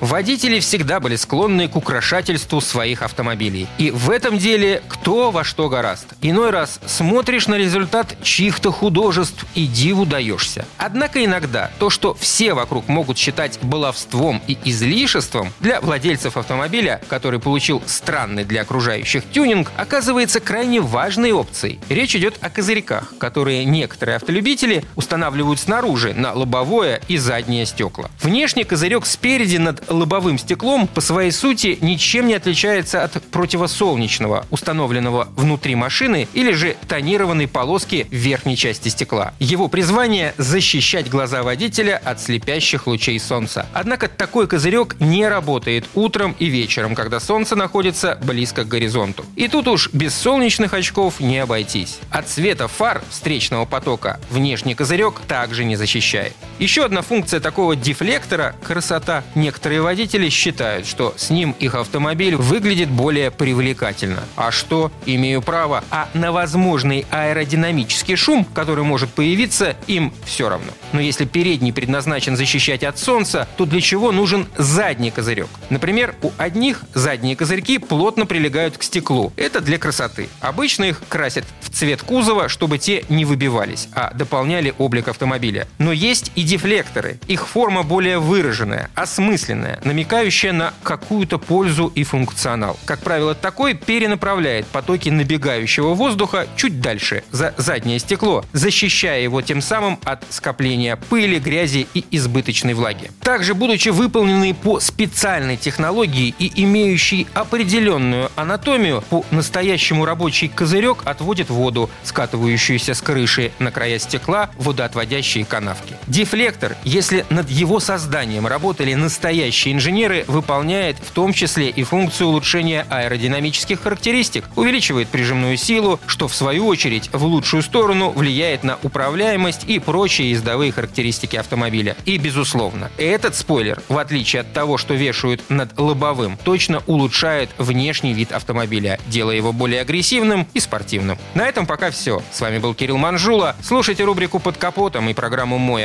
Водители всегда были склонны к украшательству своих автомобилей. И в этом деле кто во что гораст. Иной раз смотришь на результат чьих-то художеств и диву даешься. Однако иногда то, что все вокруг могут считать баловством и излишеством, для владельцев автомобиля, который получил странный для окружающих тюнинг, оказывается крайне важной опцией. Речь идет о козырьках, которые некоторые автолюбители устанавливают снаружи на лобовое и заднее стекла. Внешний козырек спереди над лобовым стеклом по своей сути ничем не отличается от противосолнечного, установленного внутри машины или же тонированной полоски в верхней части стекла. Его призвание – защищать глаза водителя от слепящих лучей солнца. Однако такой козырек не работает утром и вечером, когда солнце находится близко к горизонту. И тут уж без солнечных очков не обойтись. От света фар встречного потока внешний козырек также не защищает. Еще одна функция такого дефлектора – красота. Некоторые Водители считают, что с ним их автомобиль выглядит более привлекательно. А что? Имею право. А на возможный аэродинамический шум, который может появиться, им все равно. Но если передний предназначен защищать от солнца, то для чего нужен задний козырек? Например, у одних задние козырьки плотно прилегают к стеклу. Это для красоты. Обычно их красят в цвет кузова, чтобы те не выбивались, а дополняли облик автомобиля. Но есть и дефлекторы. Их форма более выраженная, осмысленная, намекающая на какую-то пользу и функционал. Как правило, такой перенаправляет потоки набегающего воздуха чуть дальше, за заднее стекло, защищая его тем самым от скопления пыли, грязи и избыточной влаги. Также, будучи выполненные по специальной технологии и имеющий определенную анатомию, по настоящему рабочий козырек отводит воду, скатывающуюся с крыши на края стекла водоотводящие канавки. Дефлектор, если над его созданием работали настоящие инженеры выполняет в том числе и функцию улучшения аэродинамических характеристик, увеличивает прижимную силу, что в свою очередь в лучшую сторону влияет на управляемость и прочие ездовые характеристики автомобиля. И безусловно, этот спойлер, в отличие от того, что вешают над лобовым, точно улучшает внешний вид автомобиля, делая его более агрессивным и спортивным. На этом пока все. С вами был Кирилл Манжула. Слушайте рубрику «Под капотом» и программу «Мой